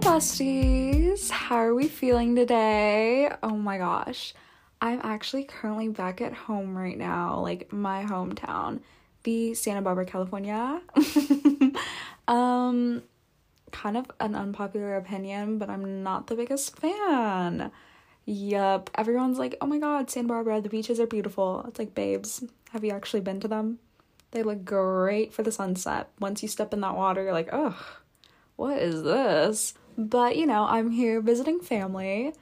besties. How are we feeling today? Oh my gosh. I'm actually currently back at home right now, like my hometown, the Santa Barbara, California. um kind of an unpopular opinion, but I'm not the biggest fan. Yup, everyone's like, "Oh my god, Santa Barbara, the beaches are beautiful." It's like, "Babes, have you actually been to them?" They look great for the sunset. Once you step in that water, you're like, "Ugh, what is this?" But you know, I'm here visiting family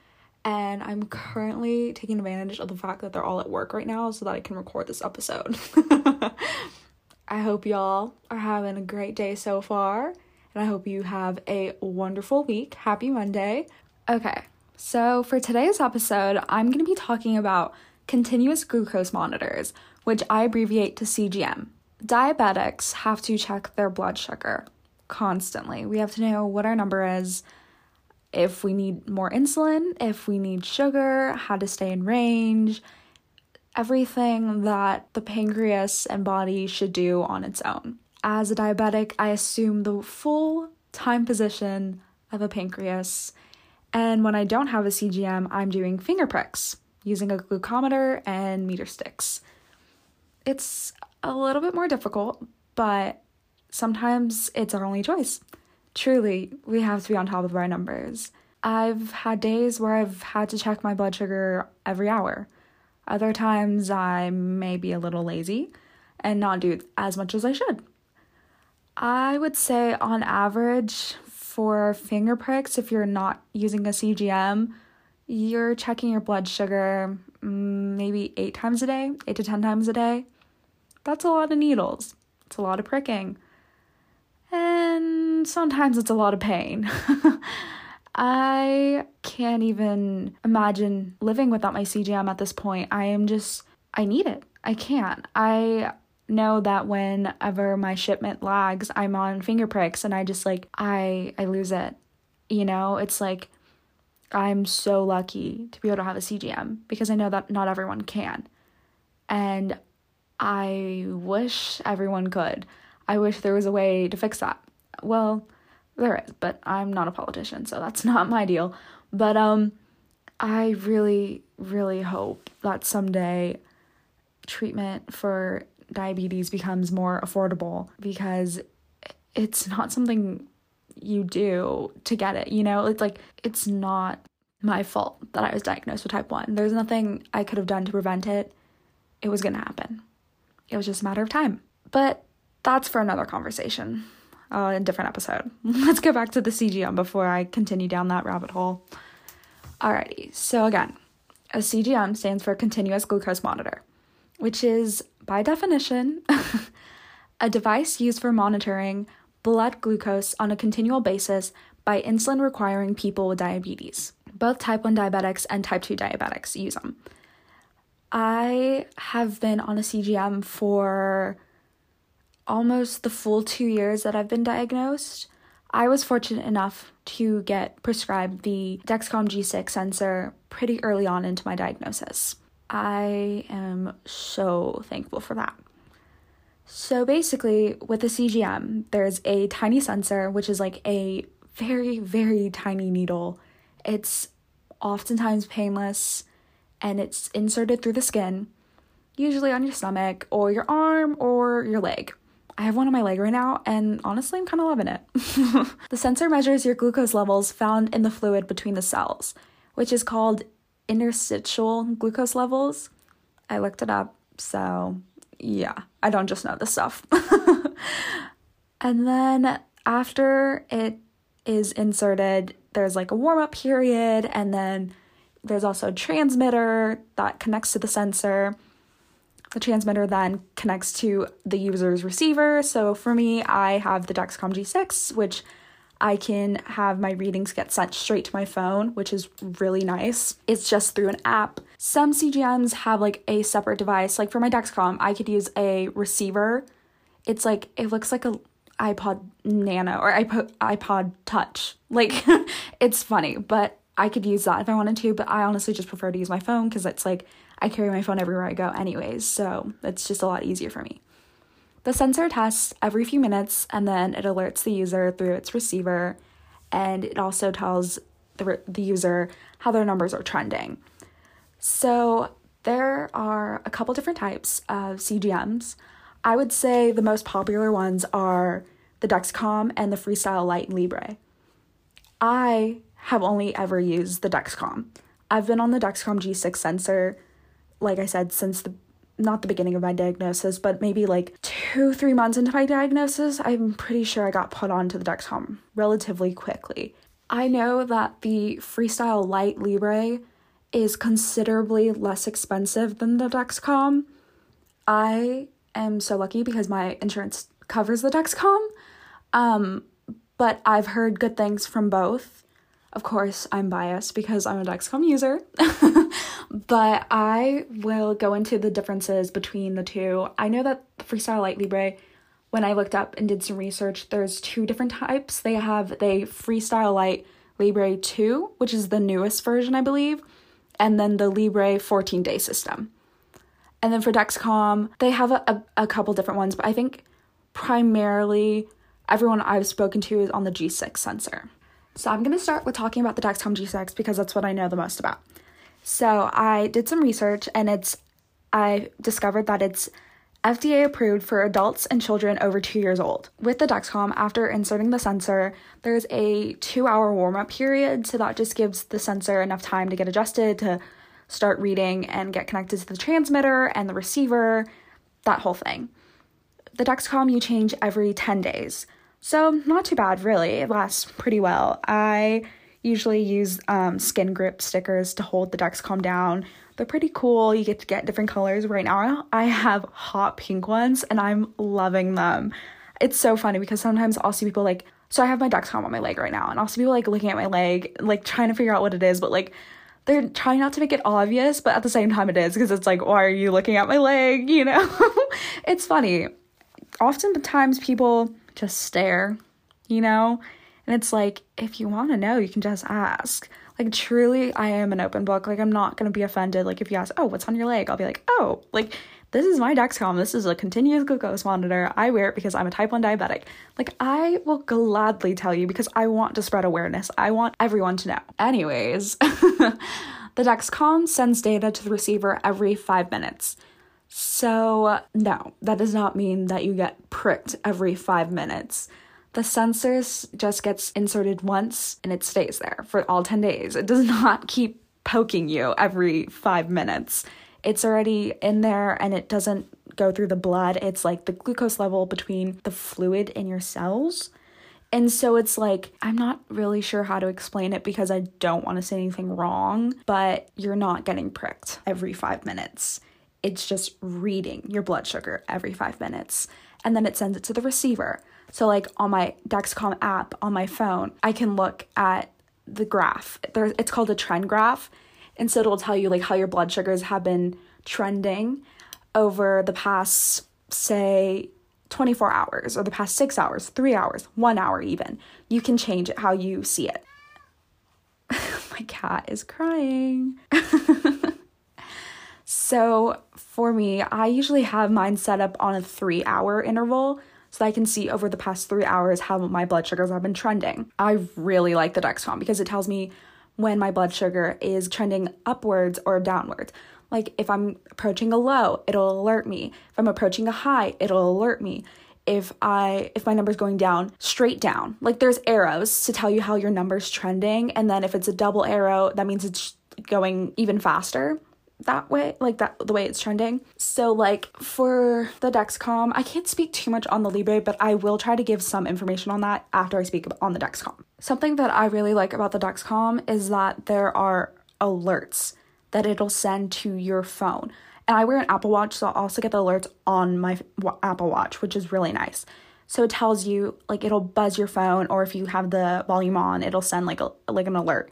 and I'm currently taking advantage of the fact that they're all at work right now so that I can record this episode. I hope y'all are having a great day so far, and I hope you have a wonderful week. Happy Monday. Okay, so for today's episode, I'm going to be talking about continuous glucose monitors, which I abbreviate to CGM. Diabetics have to check their blood sugar constantly. We have to know what our number is, if we need more insulin, if we need sugar, how to stay in range, everything that the pancreas and body should do on its own. As a diabetic, I assume the full time position of a pancreas, and when I don't have a CGM, I'm doing finger pricks using a glucometer and meter sticks. It's a little bit more difficult, but sometimes it's our only choice. Truly, we have to be on top of our numbers. I've had days where I've had to check my blood sugar every hour. Other times I may be a little lazy and not do as much as I should. I would say, on average, for finger pricks, if you're not using a CGM, you're checking your blood sugar mm, maybe eight times a day, eight to 10 times a day. That's a lot of needles. It's a lot of pricking and sometimes it's a lot of pain. I can't even imagine living without my CGM at this point. I am just, I need it. I can't. I know that whenever my shipment lags, I'm on finger pricks and I just like, I, I lose it. You know, it's like, I'm so lucky to be able to have a CGM because I know that not everyone can. And I wish everyone could. I wish there was a way to fix that. Well, there is, but I'm not a politician, so that's not my deal. But um I really really hope that someday treatment for diabetes becomes more affordable because it's not something you do to get it, you know? It's like it's not my fault that I was diagnosed with type 1. There's nothing I could have done to prevent it. It was going to happen. It was just a matter of time. But that's for another conversation, uh, a different episode. Let's go back to the CGM before I continue down that rabbit hole. Alrighty, so again, a CGM stands for continuous glucose monitor, which is, by definition, a device used for monitoring blood glucose on a continual basis by insulin requiring people with diabetes. Both type 1 diabetics and type 2 diabetics use them. I have been on a CGM for almost the full two years that I've been diagnosed, I was fortunate enough to get prescribed the Dexcom G6 sensor pretty early on into my diagnosis. I am so thankful for that. So basically, with the CGM, there's a tiny sensor, which is like a very, very tiny needle. It's oftentimes painless and it's inserted through the skin, usually on your stomach or your arm or your leg. I have one on my leg right now, and honestly, I'm kind of loving it. the sensor measures your glucose levels found in the fluid between the cells, which is called interstitial glucose levels. I looked it up, so yeah, I don't just know this stuff. and then after it is inserted, there's like a warm up period, and then there's also a transmitter that connects to the sensor the transmitter then connects to the user's receiver. So for me, I have the Dexcom G6, which I can have my readings get sent straight to my phone, which is really nice. It's just through an app. Some CGMs have like a separate device. Like for my Dexcom, I could use a receiver. It's like it looks like a iPod Nano or iPod iPod Touch. Like it's funny, but I could use that if I wanted to, but I honestly just prefer to use my phone cuz it's like I carry my phone everywhere I go, anyways, so it's just a lot easier for me. The sensor tests every few minutes and then it alerts the user through its receiver. and it also tells the, the user how their numbers are trending. So there are a couple different types of CGMs. I would say the most popular ones are the Dexcom and the Freestyle Lite Libre. I have only ever used the Dexcom. I've been on the Dexcom G6 sensor, like I said, since the not the beginning of my diagnosis, but maybe like two, three months into my diagnosis, I'm pretty sure I got put onto the Dexcom relatively quickly. I know that the Freestyle Lite Libre is considerably less expensive than the Dexcom. I am so lucky because my insurance covers the Dexcom. Um, but I've heard good things from both. Of course, I'm biased because I'm a Dexcom user, but I will go into the differences between the two. I know that Freestyle Lite Libre, when I looked up and did some research, there's two different types. They have the Freestyle Lite Libre 2, which is the newest version, I believe, and then the Libre 14 day system. And then for Dexcom, they have a, a, a couple different ones, but I think primarily everyone I've spoken to is on the G6 sensor. So I'm going to start with talking about the Dexcom G6 because that's what I know the most about. So I did some research and it's I discovered that it's FDA approved for adults and children over 2 years old. With the Dexcom, after inserting the sensor, there's a 2-hour warm-up period, so that just gives the sensor enough time to get adjusted to start reading and get connected to the transmitter and the receiver, that whole thing. The Dexcom you change every 10 days. So, not too bad, really. It lasts pretty well. I usually use um, skin grip stickers to hold the Dexcom down. They're pretty cool. You get to get different colors. Right now, I have hot pink ones and I'm loving them. It's so funny because sometimes I'll see people like, so I have my Dexcom on my leg right now, and I'll see people like looking at my leg, like trying to figure out what it is, but like they're trying not to make it obvious, but at the same time it is because it's like, why are you looking at my leg? You know? it's funny. Oftentimes people just stare, you know? And it's like, if you want to know, you can just ask. Like, truly, I am an open book. Like, I'm not going to be offended. Like, if you ask, oh, what's on your leg? I'll be like, oh, like, this is my Dexcom. This is a continuous glucose monitor. I wear it because I'm a type 1 diabetic. Like, I will gladly tell you because I want to spread awareness. I want everyone to know. Anyways, the Dexcom sends data to the receiver every five minutes. So, no, that does not mean that you get pricked every five minutes. The sensors just gets inserted once and it stays there for all 10 days. It does not keep poking you every five minutes. It's already in there and it doesn't go through the blood. It's like the glucose level between the fluid in your cells. And so it's like, I'm not really sure how to explain it because I don't want to say anything wrong, but you're not getting pricked every five minutes it's just reading your blood sugar every five minutes and then it sends it to the receiver. So, like on my Dexcom app on my phone, I can look at the graph. There, it's called a trend graph. And so it'll tell you like how your blood sugars have been trending over the past, say, 24 hours or the past six hours, three hours, one hour even. You can change it how you see it. my cat is crying. So for me, I usually have mine set up on a three hour interval so I can see over the past three hours how my blood sugars have been trending. I really like the Dexcom because it tells me when my blood sugar is trending upwards or downwards. Like if I'm approaching a low, it'll alert me. If I'm approaching a high, it'll alert me. If I if my number's going down, straight down. Like there's arrows to tell you how your number's trending and then if it's a double arrow, that means it's going even faster that way, like that the way it's trending. So like for the Dexcom, I can't speak too much on the Libre, but I will try to give some information on that after I speak on the Dexcom. Something that I really like about the Dexcom is that there are alerts that it'll send to your phone. And I wear an Apple Watch, so I'll also get the alerts on my Apple Watch, which is really nice. So it tells you like it'll buzz your phone or if you have the volume on, it'll send like a like an alert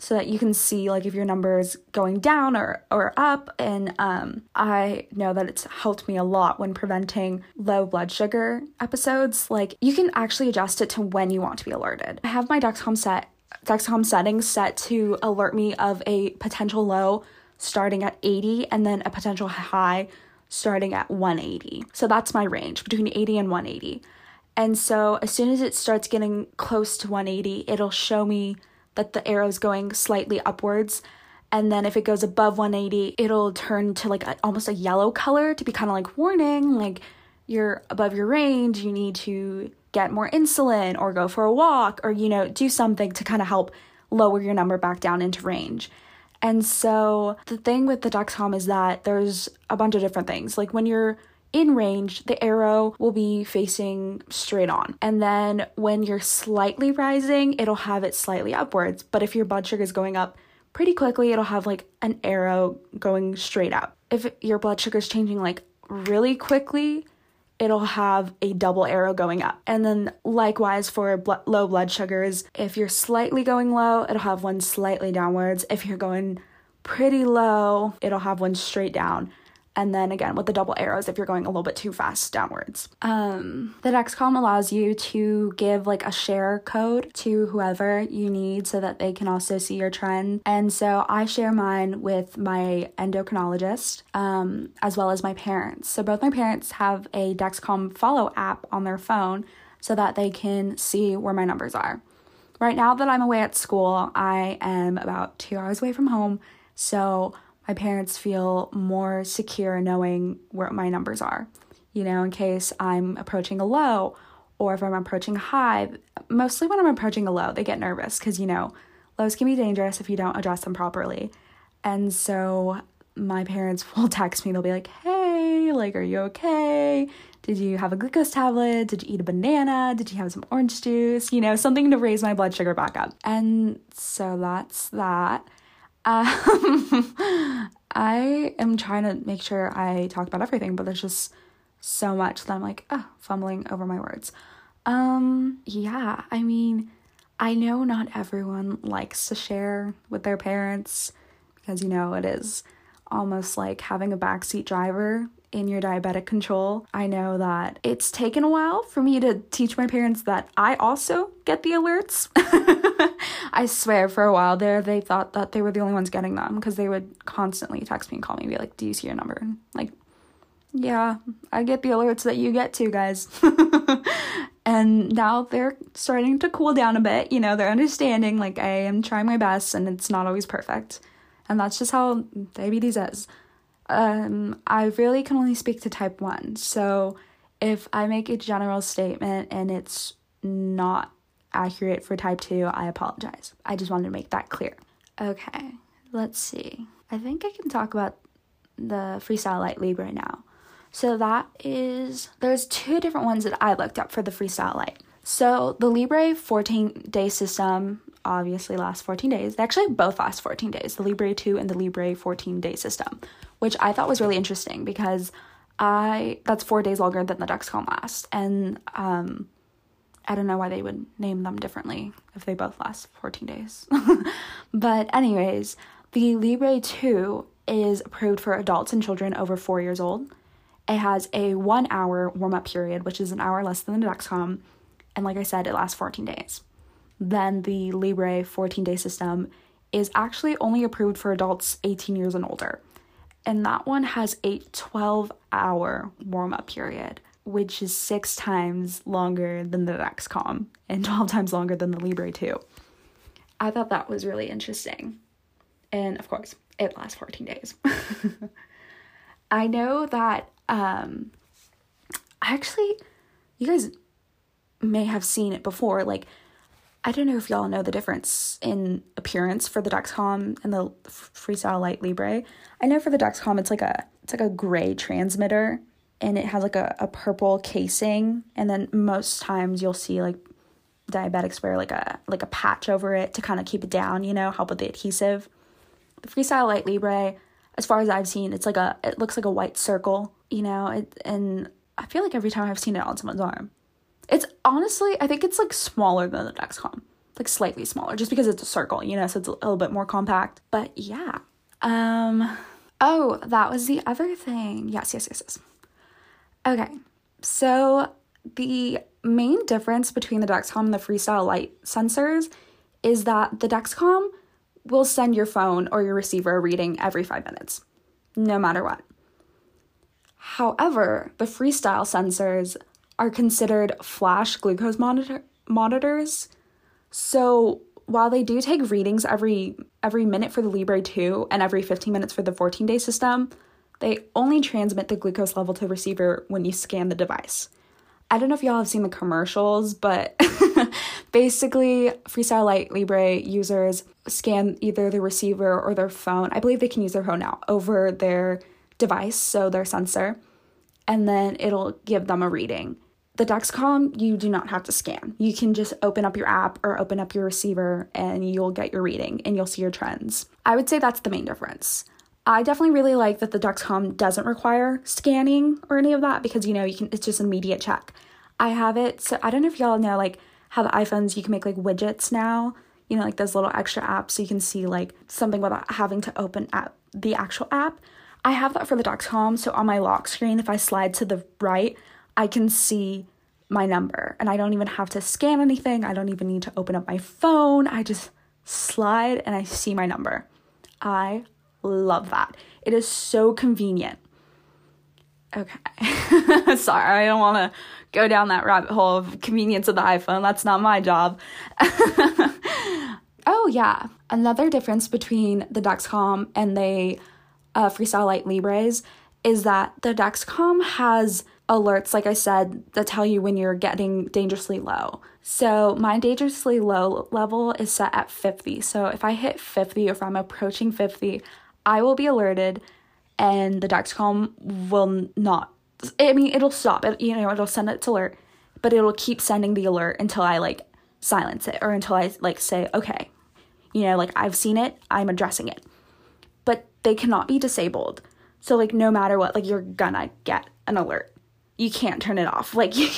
so that you can see like if your number is going down or, or up. And um, i know that it's helped me a lot when preventing low blood sugar episodes. Like you can actually adjust it to when you want to be alerted. I have my dexcom set dexcom settings set to alert me of a potential low starting at 80 and then a potential high starting at 180 so that's my range between 80 and 180 And so as soon as it starts getting close to 180, it'll show me that the arrow's going slightly upwards. And then if it goes above 180, it'll turn to like a, almost a yellow color to be kind of like warning, like you're above your range, you need to get more insulin or go for a walk or, you know, do something to kind of help lower your number back down into range. And so the thing with the Dexcom is that there's a bunch of different things. Like when you're in range, the arrow will be facing straight on. And then when you're slightly rising, it'll have it slightly upwards. But if your blood sugar is going up pretty quickly, it'll have like an arrow going straight up. If your blood sugar is changing like really quickly, it'll have a double arrow going up. And then likewise for bl- low blood sugars, if you're slightly going low, it'll have one slightly downwards. If you're going pretty low, it'll have one straight down and then again with the double arrows if you're going a little bit too fast downwards. Um, the Dexcom allows you to give like a share code to whoever you need so that they can also see your trend. And so I share mine with my endocrinologist um, as well as my parents. So both my parents have a Dexcom Follow app on their phone so that they can see where my numbers are. Right now that I'm away at school, I am about two hours away from home. So my parents feel more secure knowing where my numbers are. You know, in case I'm approaching a low or if I'm approaching a high. Mostly when I'm approaching a low, they get nervous because, you know, lows can be dangerous if you don't address them properly. And so my parents will text me, they'll be like, hey, like, are you okay? Did you have a glucose tablet? Did you eat a banana? Did you have some orange juice? You know, something to raise my blood sugar back up. And so that's that. Um, I am trying to make sure I talk about everything, but there's just so much that I'm like, oh, fumbling over my words. Um, yeah, I mean, I know not everyone likes to share with their parents because, you know, it is almost like having a backseat driver in your diabetic control. I know that it's taken a while for me to teach my parents that I also get the alerts. I swear, for a while there, they thought that they were the only ones getting them because they would constantly text me and call me and be like, Do you see your number? And like, yeah, I get the alerts that you get too, guys. and now they're starting to cool down a bit. You know, they're understanding, like, I am trying my best and it's not always perfect. And that's just how diabetes is um, I really can only speak to type 1. So if I make a general statement and it's not accurate for type 2, I apologize. I just wanted to make that clear. Okay, let's see. I think I can talk about the Freestyle Lite Libre now. So that is, there's two different ones that I looked up for the Freestyle Lite. So the Libre 14 day system obviously lasts 14 days. They actually both last 14 days, the Libre 2 and the Libre 14 day system, which I thought was really interesting because I that's four days longer than the Dexcom last. And um I don't know why they would name them differently if they both last 14 days. but anyways, the Libre 2 is approved for adults and children over four years old. It has a one hour warm up period, which is an hour less than the Dexcom. And like I said, it lasts 14 days. Then the Libre 14 day system is actually only approved for adults 18 years and older and that one has a 12 hour warm up period, which is six times longer than the Dexcom and 12 times longer than the Libre 2. I thought that was really interesting. And of course, it lasts 14 days. I know that um I actually you guys may have seen it before like I don't know if y'all know the difference in appearance for the Dexcom and the Freestyle Lite Libre. I know for the Dexcom it's like a it's like a gray transmitter and it has like a, a purple casing and then most times you'll see like diabetics wear like a like a patch over it to kind of keep it down, you know, help with the adhesive. The Freestyle Lite Libre, as far as I've seen, it's like a it looks like a white circle, you know, it and I feel like every time I've seen it on someone's arm. It's honestly, I think it's like smaller than the Dexcom, like slightly smaller, just because it's a circle, you know, so it's a little bit more compact. But yeah. Um. Oh, that was the other thing. Yes, yes, yes, yes. Okay, so the main difference between the Dexcom and the Freestyle Lite sensors is that the Dexcom will send your phone or your receiver a reading every five minutes, no matter what. However, the Freestyle sensors are considered flash glucose monitor monitors. So while they do take readings every every minute for the Libre 2 and every 15 minutes for the 14-day system, they only transmit the glucose level to the receiver when you scan the device. I don't know if y'all have seen the commercials, but basically, Freestyle Lite Libre users scan either the receiver or their phone. I believe they can use their phone now over their device, so their sensor, and then it'll give them a reading. The Dexcom, you do not have to scan. You can just open up your app or open up your receiver and you'll get your reading and you'll see your trends. I would say that's the main difference. I definitely really like that the Dexcom doesn't require scanning or any of that because you know you can it's just an immediate check. I have it so I don't know if y'all know like how the iPhones you can make like widgets now, you know, like those little extra apps so you can see like something without having to open app the actual app. I have that for the Dexcom, so on my lock screen, if I slide to the right, I can see my number and I don't even have to scan anything. I don't even need to open up my phone. I just slide and I see my number. I Love that. It is so convenient. Okay. Sorry, I don't want to go down that rabbit hole of convenience of the iPhone. That's not my job. oh, yeah. Another difference between the Dexcom and the uh, Freestyle Lite Libres is that the Dexcom has alerts, like I said, that tell you when you're getting dangerously low. So my dangerously low level is set at 50. So if I hit 50, if I'm approaching 50, I will be alerted and the Dexcom will not. I mean, it'll stop. It, you know, it'll send its alert, but it'll keep sending the alert until I like silence it or until I like say, okay, you know, like I've seen it, I'm addressing it. But they cannot be disabled. So like no matter what, like you're gonna get an alert. You can't turn it off. Like you,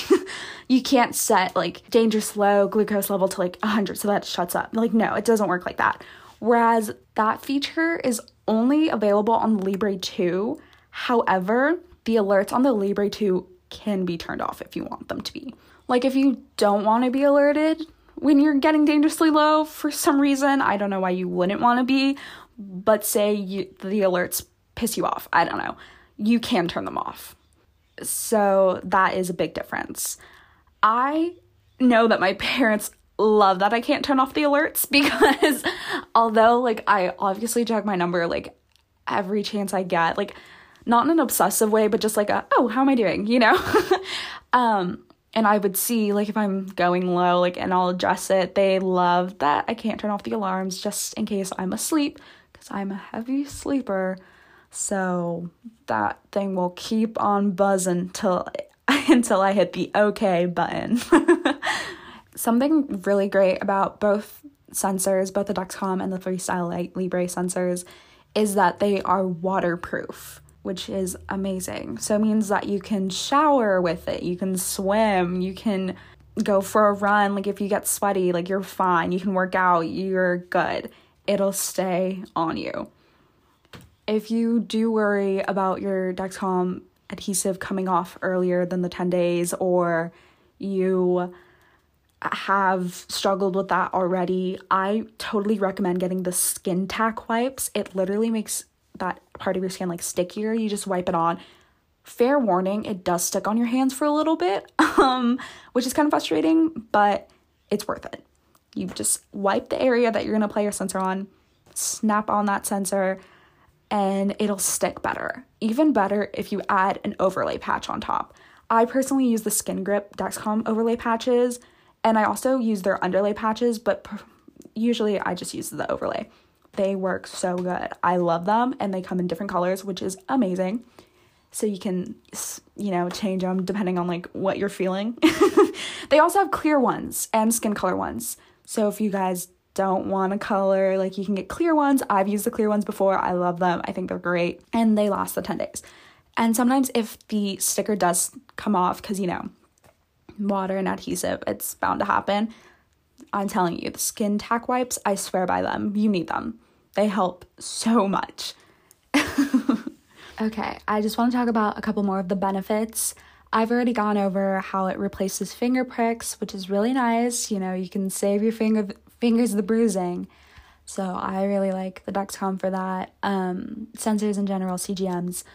you can't set like dangerous low glucose level to like 100 so that shuts up. Like no, it doesn't work like that. Whereas that feature is only available on Libre 2. However, the alerts on the Libre 2 can be turned off if you want them to be. Like if you don't want to be alerted when you're getting dangerously low for some reason, I don't know why you wouldn't want to be, but say you, the alerts piss you off, I don't know, you can turn them off. So that is a big difference. I know that my parents love that I can't turn off the alerts because although like I obviously check my number like every chance I get, like not in an obsessive way, but just like a oh, how am I doing, you know? um and I would see like if I'm going low, like and I'll address it. They love that I can't turn off the alarms just in case I'm asleep because I'm a heavy sleeper. So that thing will keep on buzzing till until I hit the okay button. something really great about both sensors, both the Dexcom and the Freestyle Lite Libre sensors, is that they are waterproof, which is amazing. So it means that you can shower with it, you can swim, you can go for a run. Like if you get sweaty, like you're fine. You can work out, you're good. It'll stay on you. If you do worry about your Dexcom adhesive coming off earlier than the 10 days, or you have struggled with that already, I totally recommend getting the Skin-Tac wipes. It literally makes that part of your skin like stickier. You just wipe it on. Fair warning, it does stick on your hands for a little bit, um, which is kind of frustrating, but it's worth it. You just wipe the area that you're gonna play your sensor on, snap on that sensor, and it'll stick better. Even better if you add an overlay patch on top. I personally use the Skin Grip Dexcom overlay patches and I also use their underlay patches, but pr- usually I just use the overlay. They work so good. I love them and they come in different colors, which is amazing. So you can, you know, change them depending on like what you're feeling. they also have clear ones and skin color ones. So if you guys don't want a color, like you can get clear ones. I've used the clear ones before. I love them. I think they're great and they last the 10 days. And sometimes if the sticker does come off, because you know, water and adhesive. It's bound to happen. I'm telling you, the Skin-Tac wipes, I swear by them. You need them. They help so much. okay, I just want to talk about a couple more of the benefits. I've already gone over how it replaces finger pricks, which is really nice. You know, you can save your finger fingers the bruising. So I really like the Dexcom for that. Um, sensors in general, CGMs.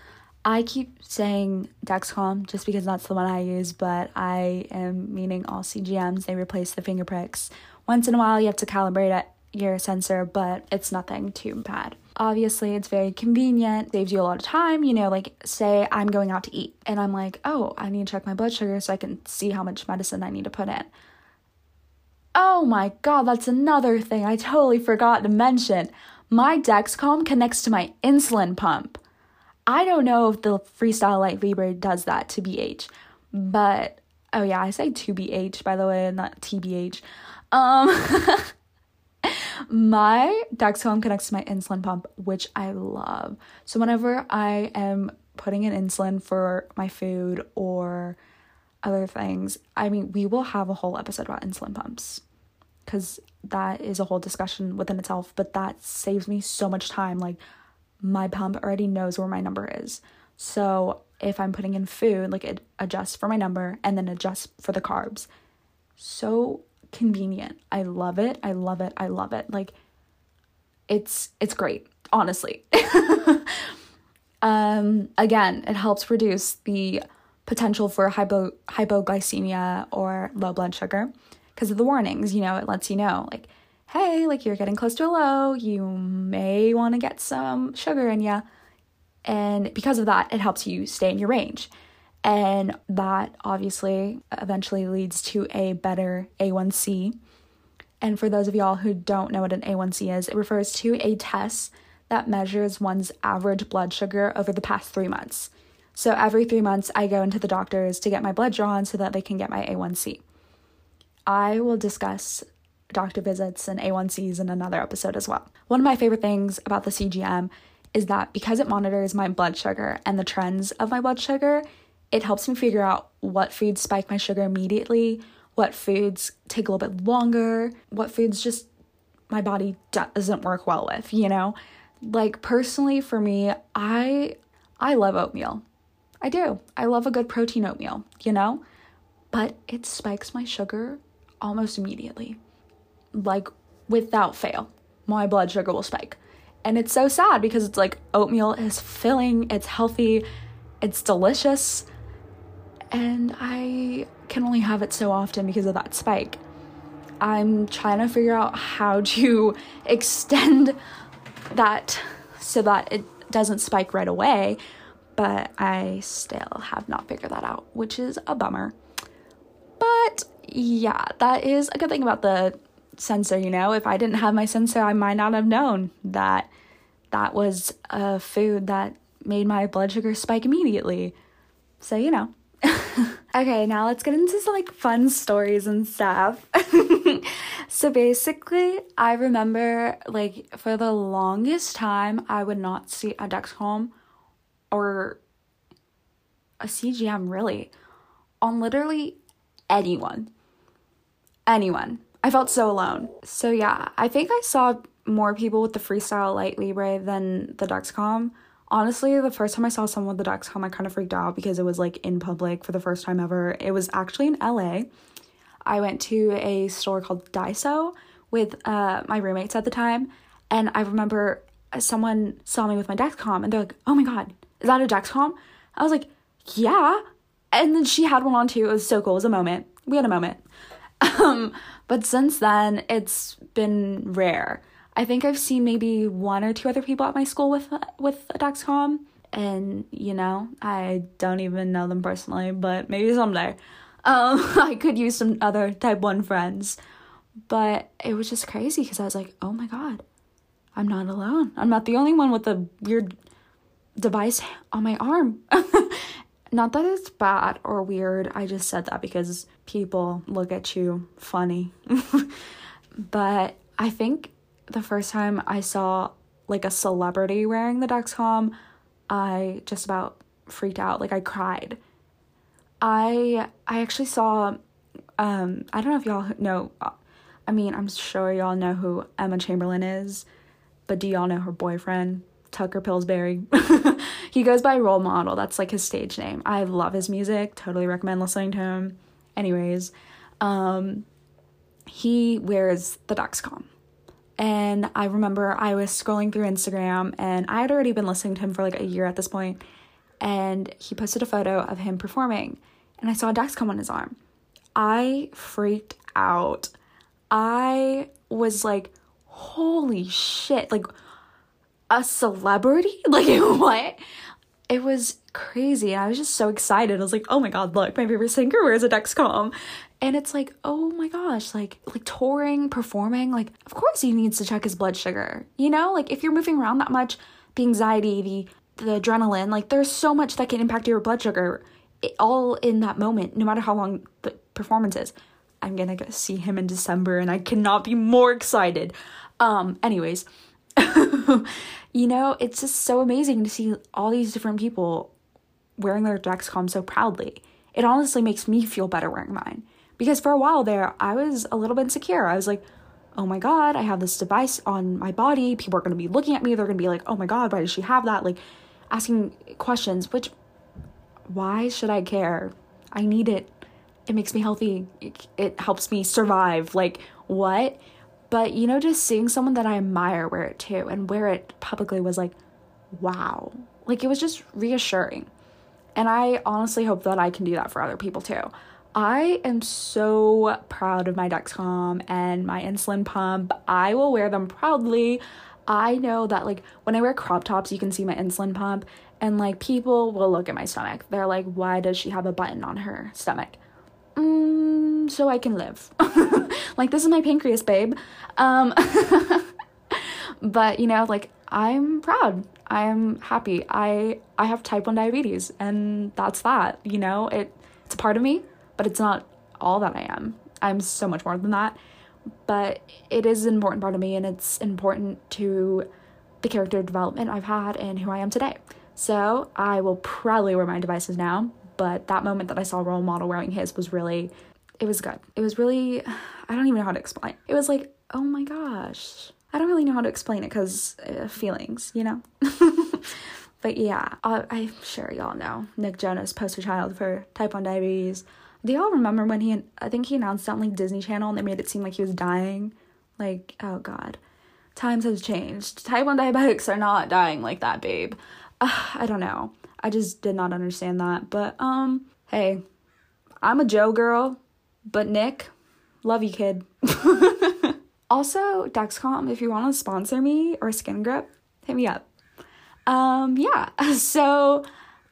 I keep saying Dexcom just because that's the one I use, but I am meaning all CGMs. They replace the finger pricks. Once in a while, you have to calibrate it, your sensor, but it's nothing too bad. Obviously, it's very convenient, saves you a lot of time. You know, like say I'm going out to eat and I'm like, oh, I need to check my blood sugar so I can see how much medicine I need to put in. Oh my god, that's another thing I totally forgot to mention. My Dexcom connects to my insulin pump. I don't know if the Freestyle Lite Libre does that to BH, but oh yeah, I say to BH by the way, not TBH. Um, my Dexcom connects to my insulin pump, which I love. So whenever I am putting in insulin for my food or other things, I mean, we will have a whole episode about insulin pumps because that is a whole discussion within itself, but that saves me so much time. Like, my pump already knows where my number is. So if I'm putting in food, like it adjusts for my number and then adjusts for the carbs. So convenient. I love it. I love it. I love it. Like it's it's great, honestly. um again, it helps reduce the potential for hypo hypoglycemia or low blood sugar because of the warnings, you know, it lets you know like hey, like you're getting close to a low, you may want to get some sugar in you. And because of that, it helps you stay in your range. And that obviously eventually leads to a better A1C. And for those of y'all who don't know what an A1C is, it refers to a test that measures one's average blood sugar over the past three months. So every three months, I go into the doctors to get my blood drawn so that they can get my A1C. I will discuss doctor visits and A1Cs in another episode as well. One of my favorite things about the CGM is that because it monitors my blood sugar and the trends of my blood sugar, it helps me figure out what foods spike my sugar immediately, what foods take a little bit longer, what foods just my body doesn't work well with, you know? Like personally for me, I I love oatmeal. I do. I love a good protein oatmeal, you know? But it spikes my sugar almost immediately like without fail, my blood sugar will spike. And it's so sad because it's like oatmeal is filling, it's healthy, it's delicious, and I can only have it so often because of that spike. I'm trying to figure out how to extend that so that it doesn't spike right away, but I still have not figured that out, which is a bummer. But yeah, that is a good thing about the sensor, you know? If I didn't have my sensor, I might not have known that that was a food that made my blood sugar spike immediately. So, you know. okay, now let's get into some like fun stories and stuff. so basically, I remember like for the longest time I would not see a Dexcom or a CGM really on literally anyone. Anyone. I felt so alone. So yeah, I think I saw more people with the Freestyle Lite Libre than the Dexcom. Honestly, the first time I saw someone with the Dexcom, I kind of freaked out because it was like in public for the first time ever. It was actually in LA. I went to a store called Daiso with uh, my roommates at the time, and I remember someone saw me with my Dexcom, and they're like, "Oh my god, is that a Dexcom?" I was like, "Yeah," and then she had one on too. It was so cool. It was a moment. We had a moment. Um, but since then, it's been rare. I think I've seen maybe one or two other people at my school with with a Dexcom, and you know, I don't even know them personally, but maybe someday. Um, I could use some other type 1 friends. But it was just crazy because I was like, oh my god, I'm not alone. I'm not the only one with a weird device on my arm. Not that it's bad or weird, I just said that because people look at you funny. but I think the first time I saw like a celebrity wearing the Dexcom, I just about freaked out. Like I cried. I I actually saw um I don't know if y'all know I mean, I'm sure y'all know who Emma Chamberlain is, but do y'all know her boyfriend, Tucker Pillsbury? he goes by Role Model. That's like his stage name. I love his music. Totally recommend listening to him. Anyways, um, he wears the Dexcom. And I remember I was scrolling through Instagram and I had already been listening to him for like a year at this point, and he posted a photo of him performing, and I saw a Dexcom on his arm. I freaked out. I was like, holy shit, like a celebrity? Like what? It was crazy. I was just so excited. I was like, oh my god, look, my favorite singer wears a Dexcom. And it's like, oh my gosh, like like touring, performing, like of course he needs to check his blood sugar. You know, like if you're moving around that much, the anxiety, the the adrenaline, like there's so much that can impact your blood sugar it, all in that moment, no matter how long the performance is. I'm gonna go see him in December and I cannot be more excited. Um, anyways, you know, it's just so amazing to see all these different people wearing their Dexcom so proudly. It honestly makes me feel better wearing mine. Because for a while there, I was a little bit insecure. I was like, oh my God, I have this device on my body. People are going to be looking at me. They're going to be like, oh my God, why does she have that? Like asking questions, which, why should I care? I need it. It makes me healthy. It, it helps me survive. Like, what? But, you know, just seeing someone that I admire wear it too and wear it publicly was like, wow. Like, it was just reassuring. And I honestly hope that I can do that for other people too. I am so proud of my Dexcom and my insulin pump. I will wear them proudly. I know that, like, when I wear crop tops, you can see my insulin pump, and like, people will look at my stomach. They're like, why does she have a button on her stomach? Mm, so I can live. like, this is my pancreas, babe. Um, but you know, like, I'm proud. I'm happy. I I have type 1 diabetes and that's that. You know, it it's a part of me, but it's not all that I am. I'm so much more than that. But it is an important part of me and it's important to the character development I've had and who I am today. So I will proudly wear my devices now, but that moment that I saw role model wearing his was really it was good. It was really I don't even know how to explain. It was like, oh my gosh. I don't really know how to explain it because uh, feelings, you know? but yeah, I'm sure y'all know Nick Jonas, poster child for type 1 diabetes. Do y'all remember when he, I think he announced on like Disney Channel and they made it seem like he was dying? Like, oh god. Times have changed. Type 1 diabetics are not dying like that, babe. Uh, I don't know. I just did not understand that. But, um, hey, I'm a Joe girl, but Nick, love you, kid. Also, Dexcom, if you want to sponsor me or Skin Grip, hit me up. Um, yeah, so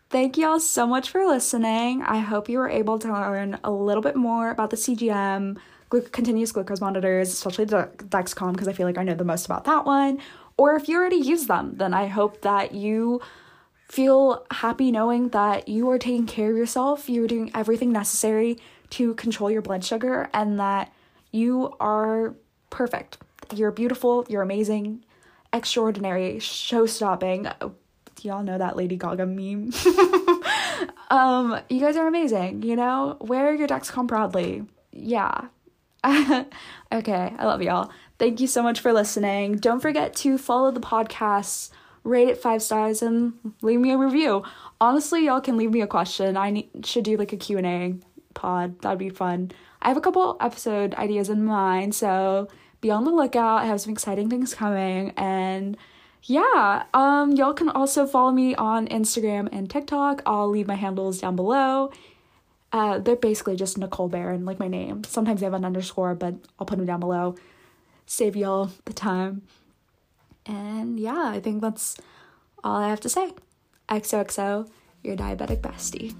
thank y'all so much for listening. I hope you were able to learn a little bit more about the CGM, glu- continuous glucose monitors, especially the Dexcom, because I feel like I know the most about that one. Or if you already use them, then I hope that you feel happy knowing that you are taking care of yourself, you're doing everything necessary to control your blood sugar, and that you are perfect. You're beautiful, you're amazing, extraordinary, show stopping. Y'all know that Lady Gaga meme. um, you guys are amazing, you know? Wear your Dexcom proudly. Yeah. okay, I love y'all. Thank you so much for listening. Don't forget to follow the podcast, rate it five stars, and leave me a review. Honestly, y'all can leave me a question. I need, should do like a Q&A pod. That'd be fun. I have a couple episode ideas in mind, so be on the lookout. I have some exciting things coming and yeah, um y'all can also follow me on Instagram and TikTok. I'll leave my handles down below. Uh, they're basically just Nicole Barron, like my name. Sometimes they have an underscore, but I'll put them down below. Save y'all the time. And yeah, I think that's all I have to say. XOXO, your diabetic bestie.